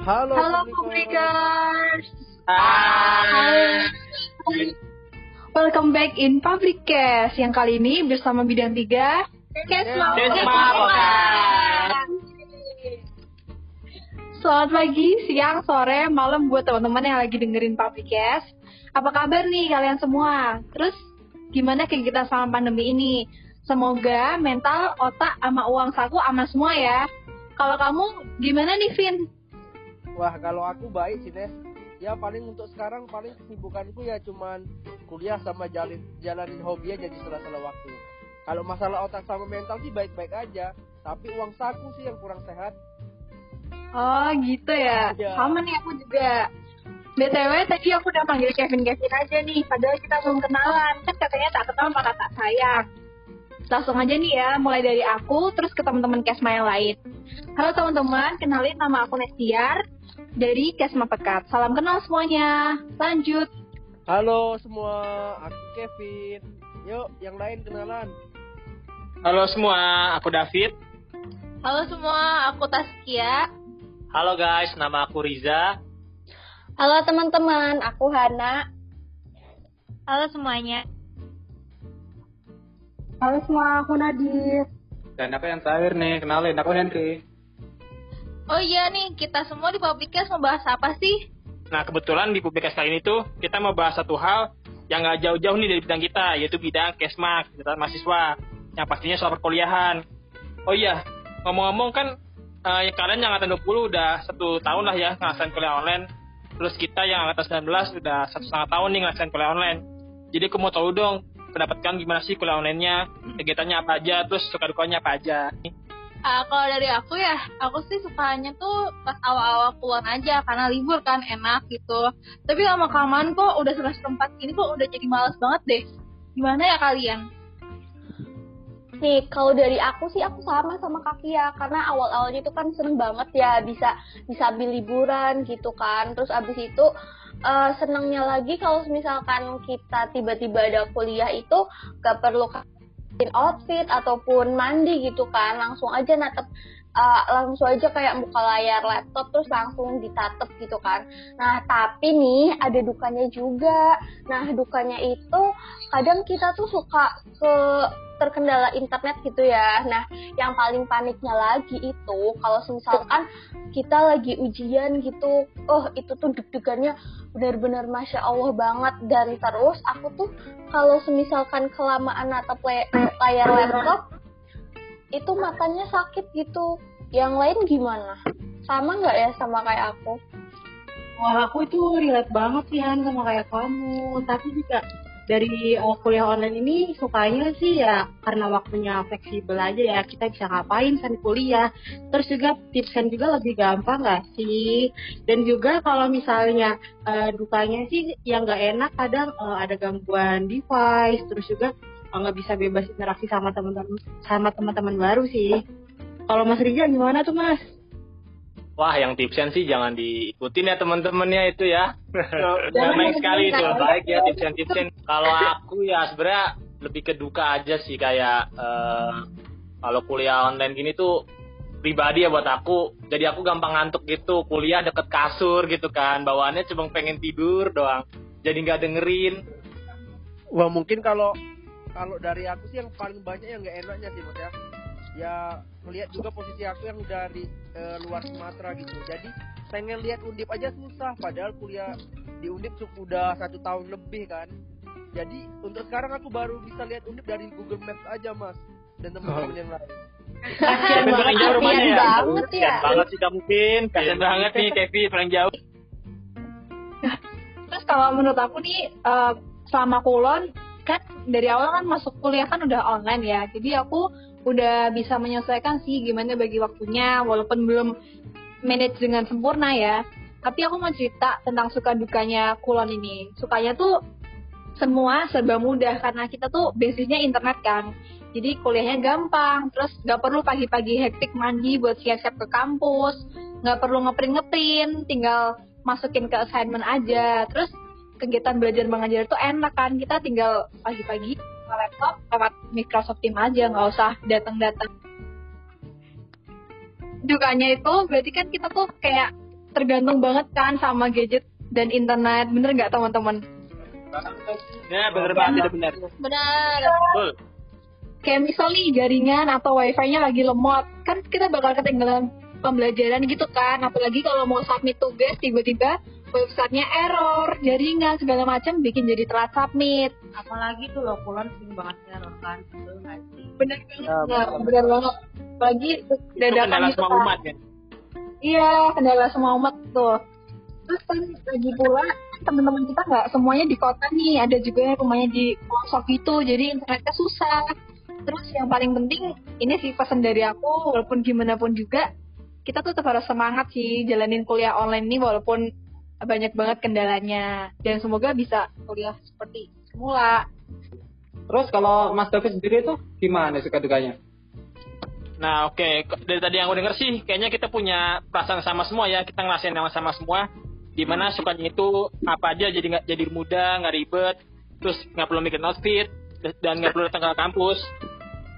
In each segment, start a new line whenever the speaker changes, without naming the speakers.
Halo,
Halo
Publikers.
Hai. Welcome back in Publikers. Yang kali ini bersama bidang tiga. Kesma. Selamat pagi, siang, sore, malam buat teman-teman yang lagi dengerin Publikers. Apa kabar nih kalian semua? Terus gimana kegiatan selama pandemi ini? Semoga mental, otak, sama uang saku aman semua ya. Kalau kamu gimana nih, Vin?
Wah, kalau aku baik sih, Nes. Ya paling untuk sekarang paling kesibukanku ya cuman kuliah sama jalin jalanin hobi aja di sela-sela waktu. Kalau masalah otak sama mental sih baik-baik aja, tapi uang saku sih yang kurang sehat.
Oh gitu ya.
Iya.
Sama nih aku juga. BTW tadi aku udah panggil Kevin Kevin aja nih, padahal kita belum kenalan. Kan katanya tak kenal maka tak sayang. Langsung aja nih ya, mulai dari aku terus ke teman-teman Kesma yang lain. Halo teman-teman, kenalin nama aku Nestiar dari Kesma Pekat. Salam kenal semuanya. Lanjut.
Halo semua, aku Kevin. Yuk, yang lain kenalan.
Halo semua, aku David.
Halo semua, aku Taskia.
Halo guys, nama aku Riza.
Halo teman-teman, aku Hana. Halo semuanya.
Halo semua, aku Nadir.
Dan aku yang terakhir nih, kenalin, aku Henry.
Oh iya nih, kita semua di Publikers mau bahas apa sih?
Nah, kebetulan di publikasi kali ini tuh, kita mau bahas satu hal yang gak jauh-jauh nih dari bidang kita, yaitu bidang kesmak, kegiatan mahasiswa, yang pastinya soal perkuliahan. Oh iya, ngomong-ngomong kan, eh, kalian yang angkatan 20 udah satu tahun lah ya ngerasain kuliah online. Terus kita yang angkatan 19 udah satu setengah tahun nih ngerasain kuliah online. Jadi aku mau tahu dong, pendapat kalian gimana sih kuliah online-nya, kegiatannya apa aja, terus suka dukanya apa aja.
Ah, kalau dari aku ya, aku sih sukanya tuh pas awal-awal pulang aja karena libur kan enak gitu. Tapi lama kelamaan kok udah semester 4 ini kok udah jadi males banget deh. Gimana ya kalian?
Nih, kalau dari aku sih aku sama sama Kaki ya, karena awal-awalnya itu kan seneng banget ya bisa bisa ambil liburan gitu kan. Terus abis itu eh, senengnya lagi kalau misalkan kita tiba-tiba ada kuliah itu gak perlu outfit ataupun mandi gitu kan, langsung aja natep eh, langsung aja kayak buka layar laptop terus langsung ditatep gitu kan. Nah, tapi nih ada dukanya juga. Nah, dukanya itu kadang kita tuh suka ke terkendala internet gitu ya. Nah, yang paling paniknya lagi itu kalau misalkan kita lagi ujian gitu, oh itu tuh deg-degannya benar-benar masya Allah banget dan terus aku tuh kalau semisalkan kelamaan natap lay- layar laptop itu matanya sakit gitu. Yang lain gimana? Sama nggak ya sama kayak aku?
Wah, aku itu relate banget sih Han sama kayak kamu. Tapi juga dari uh, kuliah online ini sukanya sih ya karena waktunya fleksibel aja ya kita bisa ngapain sambil kuliah. Terus juga tipsnya juga lebih gampang nggak sih? Dan juga kalau misalnya uh, dukanya sih yang nggak enak kadang uh, ada gangguan device. Terus juga uh, nggak bisa bebas interaksi sama teman-teman sama teman-teman baru sih. Kalau Mas Riza gimana tuh Mas?
Wah, yang tipsen sih jangan diikutin ya teman-temannya itu ya.
Jangan
Baik sekali itu, baik ya tipsen-tipsen. Kalau aku ya sebenarnya lebih ke duka aja sih kayak eh, kalau kuliah online gini tuh pribadi ya buat aku jadi aku gampang ngantuk gitu kuliah deket kasur gitu kan bawaannya cuma pengen tidur doang jadi nggak dengerin
Wah, mungkin kalau kalau dari aku sih yang paling banyak yang nggak enaknya sih, Mas ya. Ya, melihat juga posisi aku yang udah di eh, luar Sumatera gitu. Jadi, pengen lihat Undip aja susah padahal kuliah di Undip su- udah satu tahun lebih kan. Jadi, untuk sekarang aku baru bisa lihat Undip dari Google Maps aja, Mas. Dan teman-teman yang lain.
Kasian
paling jauh rumahnya ya
banget ya.
Kasian banget sih kamu Vin kasian banget nih Kevin paling jauh
Terus kalau menurut aku nih eh, selama kulon kan dari awal kan masuk kuliah kan udah online ya. Jadi aku udah bisa menyesuaikan sih gimana bagi waktunya walaupun belum manage dengan sempurna ya. Tapi aku mau cerita tentang suka dukanya kulon ini. Sukanya tuh semua serba mudah karena kita tuh basisnya internet kan. Jadi kuliahnya gampang, terus nggak perlu pagi-pagi hektik mandi buat siap-siap ke kampus, nggak perlu ngeprint-ngeprint, tinggal masukin ke assignment aja. Terus kegiatan belajar mengajar itu enak kan, kita tinggal pagi-pagi ke laptop lewat Microsoft Teams aja, nggak usah datang-datang. Dukanya itu berarti kan kita tuh kayak tergantung banget kan sama gadget dan internet bener nggak teman-teman
Ya bener banget bener.
Benar.
Betul.
kayak misal nih jaringan atau wifi-nya lagi lemot kan kita bakal ketinggalan pembelajaran gitu kan apalagi kalau mau submit tugas tiba-tiba websitenya error jaringan segala macam bikin jadi telat submit
Apalagi tuh loh, kulon sering banget error kan. Betul nggak sih?
bener
Ya,
banget bener banget apalagi
Itu
dadakan
kendala semua
kan.
umat ya.
Iya, kendala semua umat tuh. Terus kan lagi pula teman-teman kita nggak semuanya di kota nih, ada juga yang rumahnya di pelosok gitu, jadi internetnya susah. Terus yang paling penting, ini sih pesan dari aku, walaupun gimana pun juga, kita tuh tetap harus semangat sih jalanin kuliah online ini walaupun banyak banget kendalanya. Dan semoga bisa kuliah seperti semula.
Terus kalau Mas David sendiri tuh gimana suka dukanya?
Nah oke, dari tadi yang aku denger sih, kayaknya kita punya perasaan sama semua ya, kita ngerasain yang sama semua. Di mana sukanya itu apa aja jadi nggak jadi mudah, nggak ribet, terus nggak perlu bikin outfit, dan nggak perlu datang ke kampus.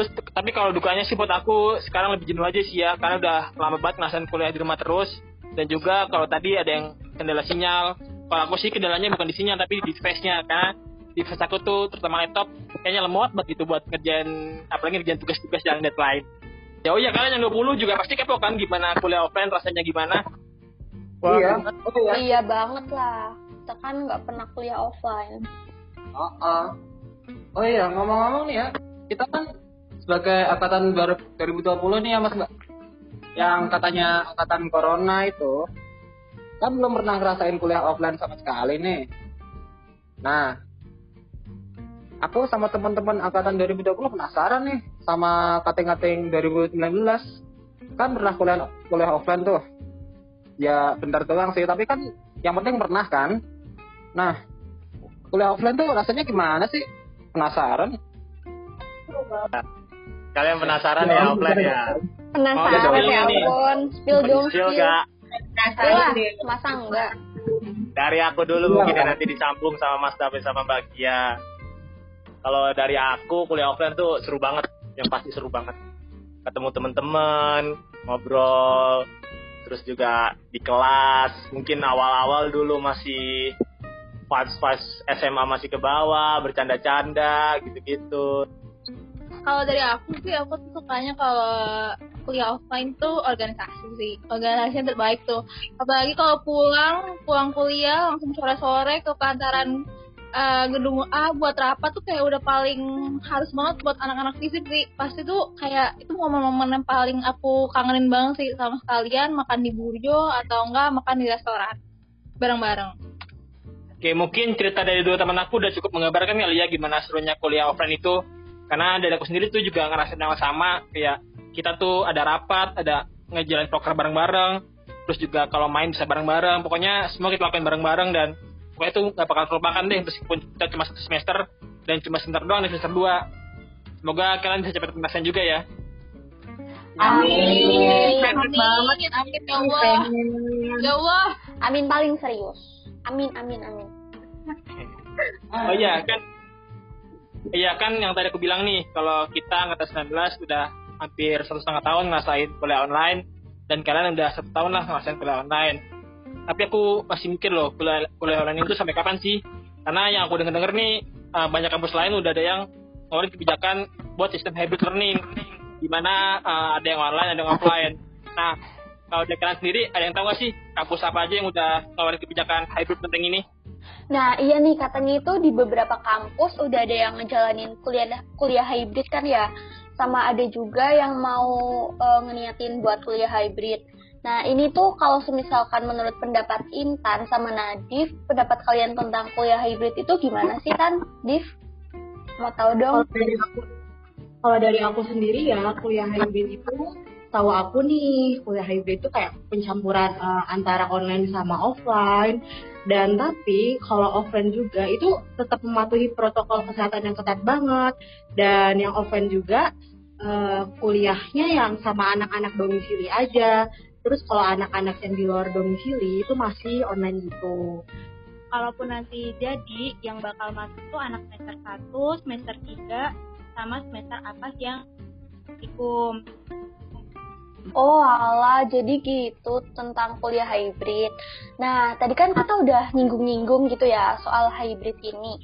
Terus tapi kalau dukanya sih buat aku sekarang lebih jenuh aja sih ya, karena udah lama banget ngerasain kuliah di rumah terus. Dan juga kalau tadi ada yang kendala sinyal, kalau aku sih kendalanya bukan di sinyal tapi di device-nya, karena device aku tuh terutama laptop kayaknya lemot banget gitu buat ngerjain apalagi ngerjain tugas-tugas yang deadline. Ya oh iya kalian yang 20 juga pasti kepo kan gimana kuliah offline rasanya gimana?
Wah,
iya. Oh iya.
Iya banget lah. Kita kan nggak pernah kuliah offline.
Oh, oh. oh iya, ngomong-ngomong nih ya, kita kan sebagai angkatan baru 2020 nih ya Mas Mbak. Yang katanya angkatan corona itu kan belum pernah ngerasain kuliah offline sama sekali nih. Nah, aku sama teman-teman angkatan 2020 penasaran nih sama kating-kating 2019. Kan pernah kuliah kuliah offline tuh. Ya bentar doang sih, tapi kan yang penting pernah kan. Nah, kuliah offline tuh rasanya gimana sih? Penasaran?
Kalian penasaran ya offline ya?
Penasaran
Oh,
ya ampun. Spill dong, Spill
gak?
Lah, masa enggak?
Dari aku dulu
Iya,
mungkin ya,
Pak.
nanti disambung sama Mas David sama Mbak Gia. Kalau dari aku kuliah offline tuh seru banget, yang pasti seru banget. Ketemu teman-teman, ngobrol, terus juga di kelas. Mungkin awal-awal dulu masih pas-pas SMA masih ke bawah, bercanda-canda gitu-gitu.
Kalau dari aku sih aku tuh sukanya kalau kuliah offline tuh organisasi sih. Organisasi yang terbaik tuh. Apalagi kalau pulang, pulang kuliah langsung sore-sore ke kantaran eh, gedung A buat rapat tuh kayak udah paling harus banget buat anak-anak fisik sih. Pasti tuh kayak itu momen-momen yang paling aku kangenin banget sih sama sekalian makan di burjo atau enggak makan di restoran bareng-bareng.
Oke mungkin cerita dari dua teman aku udah cukup menggambarkan kali ya gimana serunya kuliah offline itu. Karena dari aku sendiri tuh juga ngerasain yang sama kayak kita tuh ada rapat, ada ngejalanin proker bareng-bareng, terus juga kalau main bisa bareng-bareng. Pokoknya semua kita lakuin bareng-bareng dan pokoknya itu nggak bakal terlupakan deh meskipun kita cuma satu semester dan cuma sebentar doang di semester 2. Semoga kalian bisa cepat penasaran juga ya.
Amin.
Amin, amin, amin ya Allah. Ya Allah.
Amin paling serius. Amin, amin, amin.
Oh iya kan Iya kan yang tadi aku bilang nih kalau kita angkatan 19 udah hampir satu setengah tahun ngerasain kuliah online dan kalian udah satu tahun lah ngerasain kuliah online. Tapi aku masih mikir loh kuliah, kuliah online itu sampai kapan sih? Karena yang aku denger-denger nih eh, banyak kampus lain udah ada yang ngeluarin kebijakan buat sistem hybrid learning di mana eh, ada yang online ada yang offline. Nah kalau dari kalian sendiri ada yang tahu gak sih kampus apa aja yang udah ngeluarin kebijakan hybrid learning ini?
Nah, iya nih katanya itu di beberapa kampus udah ada yang ngejalanin kuliah kuliah hybrid kan ya. Sama ada juga yang mau eh, ngeniatin buat kuliah hybrid. Nah, ini tuh kalau semisalkan menurut pendapat Intan sama Nadif, pendapat kalian tentang kuliah hybrid itu gimana sih, Tan? Div? Mau tahu dong?
Kalau dari aku, kalau dari aku sendiri ya kuliah hybrid itu tahu aku nih kuliah hybrid itu kayak pencampuran eh, antara online sama offline. Dan tapi kalau offline juga itu tetap mematuhi protokol kesehatan yang ketat banget. Dan yang offline juga eh, kuliahnya yang sama anak-anak domisili aja. Terus kalau anak-anak yang di luar domisili itu masih online gitu.
Kalaupun nanti jadi yang bakal masuk tuh anak semester 1, semester 3 sama semester atas yang praktikum.
Oh alah, jadi gitu tentang kuliah hybrid. Nah, tadi kan kita udah nyinggung-nyinggung gitu ya soal hybrid ini.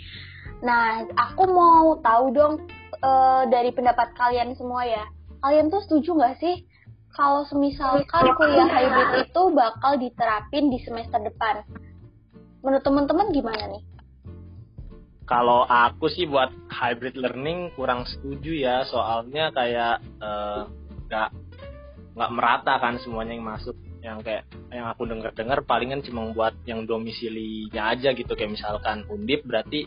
Nah, aku mau tahu dong eh, dari pendapat kalian semua ya. Kalian tuh setuju nggak sih kalau semisalkan kuliah hybrid itu bakal diterapin di semester depan? Menurut teman-teman gimana nih?
Kalau aku sih buat hybrid learning kurang setuju ya, soalnya kayak eh, nggak nggak merata kan semuanya yang masuk. Yang kayak yang aku dengar-dengar palingan cuma buat yang domisilinya aja gitu kayak misalkan Undip berarti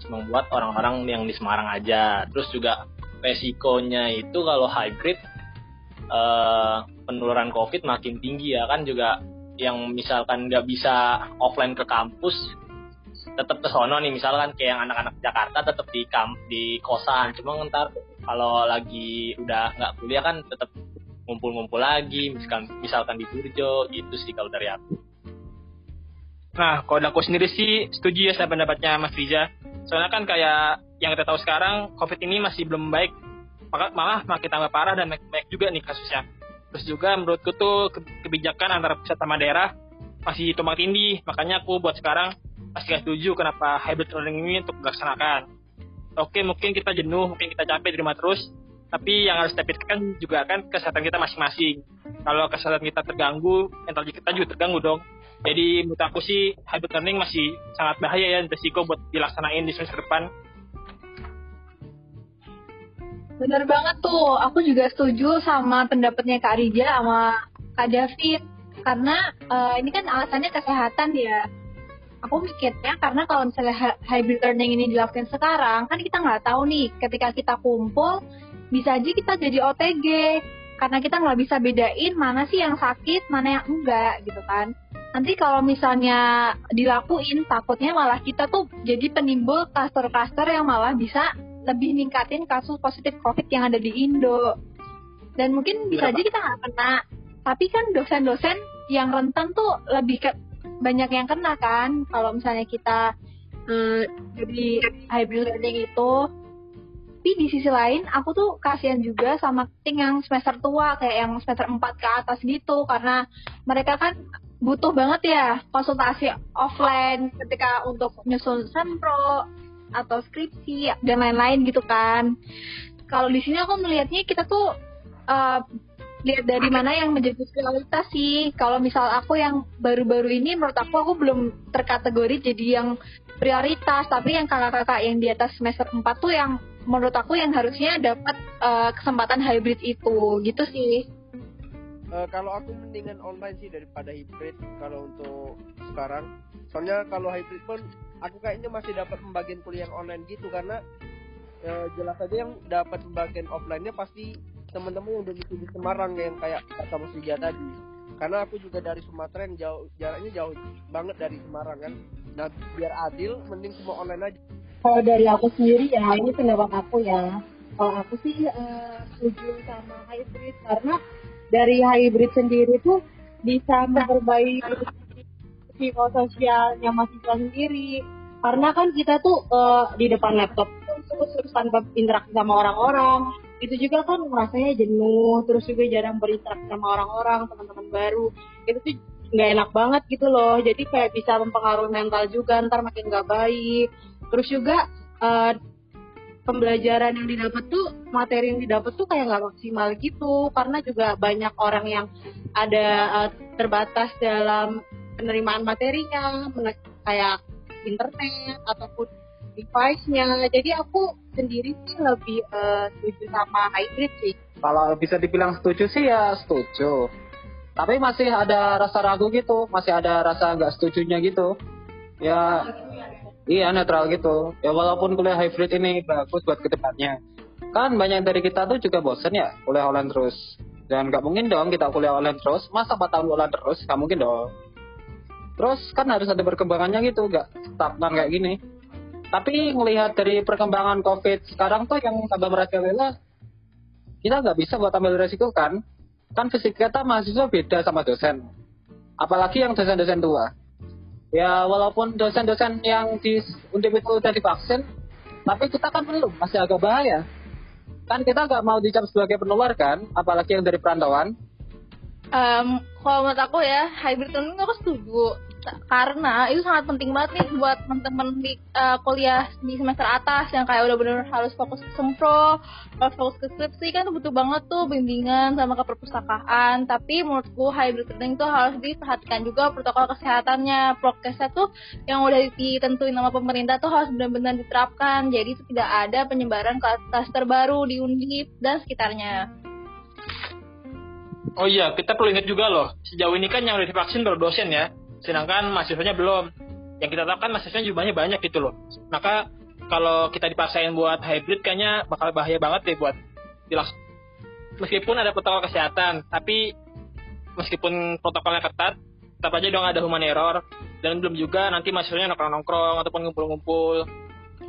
cuma buat orang-orang yang di Semarang aja. Terus juga resikonya itu kalau hybrid eh, penularan COVID makin tinggi ya kan juga yang misalkan nggak bisa offline ke kampus tetap ke sono nih misalkan kayak yang anak-anak Jakarta tetap di kamp di kosan cuma ntar kalau lagi udah nggak kuliah kan tetap ngumpul-ngumpul lagi misalkan misalkan di Burjo itu sih kalau dari aku
Nah, kalau aku sendiri sih setuju ya sama pendapatnya Mas Riza. Soalnya kan kayak yang kita tahu sekarang, COVID ini masih belum baik. Maka malah makin tambah parah dan makin banyak juga nih kasusnya. Terus juga menurutku tuh ke- kebijakan antara pusat sama daerah masih tumpang tindih. Makanya aku buat sekarang masih gak setuju kenapa hybrid learning ini untuk dilaksanakan. Oke, mungkin kita jenuh, mungkin kita capek di rumah terus. Tapi yang harus kita juga kan kesehatan kita masing-masing. Kalau kesehatan kita terganggu, mental kita juga terganggu dong. Jadi menurut aku sih hybrid learning masih sangat bahaya ya dan resiko buat dilaksanain di semester depan.
Bener banget tuh, aku juga setuju sama pendapatnya Kak Rija sama Kak David. Karena eh, ini kan alasannya kesehatan ya. Aku mikirnya karena kalau misalnya hy- hybrid learning ini dilakukan sekarang, kan kita nggak tahu nih ketika kita kumpul, bisa aja kita jadi OTG. Karena kita nggak bisa bedain mana sih yang sakit, mana yang enggak gitu kan. Nanti kalau misalnya dilakuin, takutnya malah kita tuh jadi penimbul klaster-klaster yang malah bisa lebih ningkatin kasus positif COVID yang ada di Indo. Dan mungkin bisa aja kita nggak kena. Tapi kan dosen-dosen yang rentan tuh lebih ke banyak yang kena kan. Kalau misalnya kita eh, jadi hybrid learning itu. Tapi di sisi lain aku tuh kasihan juga sama ting yang semester tua kayak yang semester 4 ke atas gitu karena mereka kan butuh banget ya konsultasi offline ketika untuk nyusun sempro atau skripsi dan lain-lain gitu kan. Kalau di sini aku melihatnya kita tuh eh, lihat dari mana yang menjadi prioritas sih. Kalau misal aku yang baru-baru ini menurut aku aku belum terkategori jadi yang prioritas, tapi yang kakak-kakak yang di atas semester 4 tuh yang menurut aku yang harusnya dapat eh, kesempatan hybrid itu gitu sih.
Eh, kalau aku mendingan online sih daripada hybrid kalau untuk sekarang soalnya kalau hybrid pun aku kayaknya masih dapat pembagian kuliah online gitu karena eh, jelas aja yang dapat pembagian offline-nya pasti teman-teman yang domisili di Semarang yang kayak kata Mas tadi karena aku juga dari Sumatera yang jauh jaraknya jauh banget dari Semarang kan nah biar adil mending semua online aja
Kalau dari aku sendiri ya, ini pendapat aku ya. Kalau aku sih setuju sama hybrid karena dari hybrid sendiri tuh bisa memperbaiki psikososialnya mahasiswa sendiri. Karena kan kita tuh eh, di depan laptop terus terus tanpa interaksi sama orang-orang. Itu juga kan rasanya jenuh, terus juga jarang berinteraksi sama orang-orang, teman-teman baru. Itu tuh nggak enak banget gitu loh. Jadi kayak bisa mempengaruhi mental juga, ntar makin nggak baik. Terus juga eh, pembelajaran yang didapat tuh materi yang didapat tuh kayak nggak maksimal gitu karena juga banyak orang yang ada eh, terbatas dalam penerimaan materinya kayak internet ataupun device-nya jadi aku sendiri sih lebih eh, setuju sama hybrid sih
Kalau bisa dibilang setuju sih ya setuju. Tapi masih ada rasa ragu gitu, masih ada rasa nggak setujunya gitu. Ya, iya netral gitu. Ya walaupun kuliah hybrid ini bagus buat ke depannya. Kan banyak dari kita tuh juga bosen ya kuliah online terus. Dan nggak mungkin dong kita kuliah online terus. Masa 4 tahun online terus? Nggak mungkin dong. Terus kan harus ada perkembangannya gitu, nggak stagnan kayak gini. Tapi ngelihat dari perkembangan COVID sekarang tuh yang tambah merajalela, kita nggak bisa buat ambil resiko kan? Kan fisik kita mahasiswa beda sama dosen. Apalagi yang dosen-dosen tua. Ya walaupun dosen-dosen yang di Undip itu udah divaksin tapi kita kan belum masih agak bahaya. Kan kita nggak mau dicap sebagai penular kan? Apalagi yang dari perantauan.
Em, kalau menurut aku ya hybrid learning aku setuju karena itu sangat penting banget nih buat teman-teman di eh, kuliah di semester atas yang kayak udah bener harus fokus ke sempro, harus fokus ke skripsi kan butuh banget tuh bimbingan sama ke perpustakaan. Tapi menurutku hybrid learning tuh harus diperhatikan juga protokol kesehatannya, prokesnya tuh yang udah ditentuin sama pemerintah tuh harus benar-benar diterapkan. Jadi tidak ada penyebaran klaster baru di Undip dan sekitarnya.
Oh iya, kita perlu ingat juga loh, sejauh ini kan yang udah divaksin baru dosen ya, sedangkan mahasiswanya belum. Yang kita tahu kan mahasiswanya jumlahnya banyak gitu loh. Maka kalau kita dipaksain buat hybrid kayaknya bakal bahaya banget deh buat dilaks. Meskipun ada protokol kesehatan, tapi meskipun protokolnya ketat, tetap aja dong ada human error. Dan belum juga nanti mahasiswanya nongkrong-nongkrong ataupun ngumpul-ngumpul.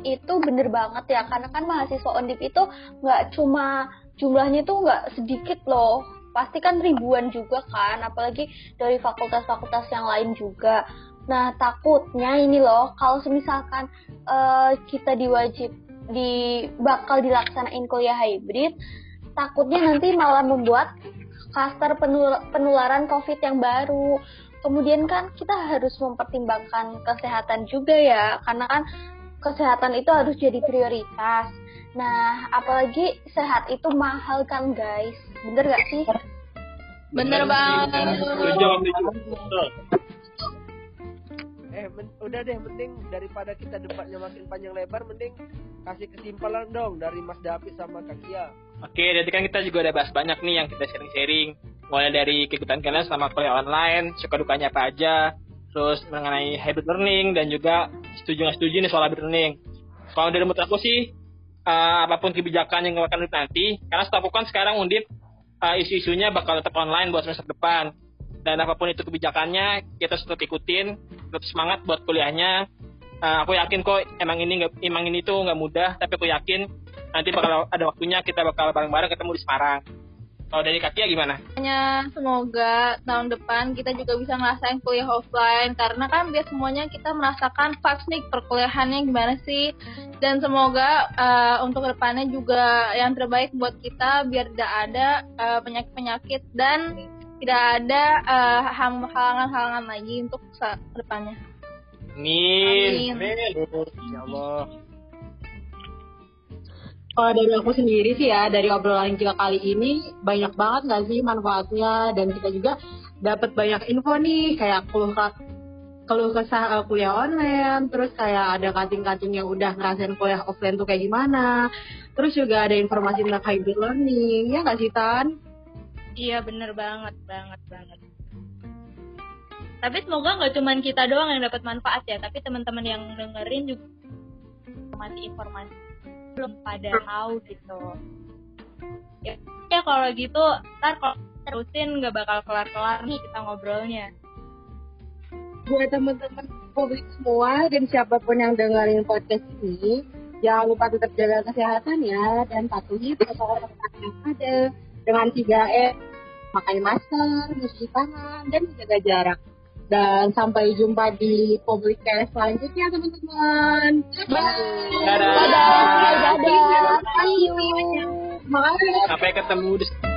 itu bener banget ya karena kan mahasiswa undip itu nggak cuma jumlahnya tuh nggak sedikit loh pasti kan ribuan juga kan apalagi dari fakultas-fakultas yang lain juga nah takutnya ini loh kalau misalkan eh, kita diwajib di bakal dilaksanain kuliah hybrid takutnya nanti malah membuat klaster penul- penularan covid yang baru kemudian kan kita harus mempertimbangkan kesehatan juga ya karena kan kesehatan itu harus jadi prioritas. Nah, apalagi sehat itu mahal kan guys, bener gak sih?
Bener banget.
Setuju, setuju.
Eh, men- udah deh, mending daripada kita debatnya makin panjang lebar, mending kasih kesimpulan dong dari Mas David sama Kak Kia.
Oke, jadi kan kita juga udah bahas banyak nih yang kita sharing-sharing. Mulai dari kegiatan kalian selama kuliah online, suka dukanya apa aja, terus mengenai hybrid learning, dan juga setuju nggak setuju nih soal hybrid learning. Kalau dari menurut aku sih, eh, apa pun kebijakan yang akan nanti, karena setahu kan sekarang undip eh, isu-isunya bakal tetap online buat semester depan. Dan apa pun itu kebijakannya, kita tetap ikutin, tetap semangat buat kuliahnya. Eh, aku yakin kok emang ini nggak, emang ini tuh nggak mudah, tapi aku yakin nanti bakal ada waktunya kita bakal bareng-bareng ketemu di Semarang. Kalau dari Katia gimana?
Hanya semoga tahun depan kita juga bisa ngerasain kuliah offline karena kan biar semuanya kita merasakan vibes nih perkuliahannya gimana sih dan semoga eh, untuk ke depannya juga yang terbaik buat kita biar tidak ada eh, penyakit-penyakit dan tidak ada ham- halangan-halangan lagi untuk ke depannya.
Amin.
Amin.
Ya Allah.
Kalau dari aku sendiri sih ya, dari obrolan kita kali ini banyak banget nggak sih manfaatnya dan kita juga dapat banyak info nih kayak keluh keluh kesah uh, kuliah online, terus kayak ada kating-kating yang udah ngerasain kuliah offline tuh kayak gimana, terus juga ada informasi tentang hybrid learning, ya nggak sih Tan?
Iya bener banget, banget, banget. Tapi semoga nggak cuman kita doang yang dapat manfaat ya, tapi teman-teman yang dengerin juga informasi-informasi belum pada tahu gitu. Ya, ya kalau gitu, ntar kalau terusin nggak bakal kelar-kelar nih kita ngobrolnya.
buat teman-teman publik semua dan siapa pun yang dengerin podcast ini, jangan lupa tetap jaga kesehatan ya dan patuhi protokol kesehatan yang ada dengan 3 M, pakai masker, mencuci tangan, dan menjaga jarak. Dan sampai jumpa di public care selanjutnya teman-teman. Bye.
Dadah.
Dadah, dadah, see you.
Makasih.
Sampai ketemu di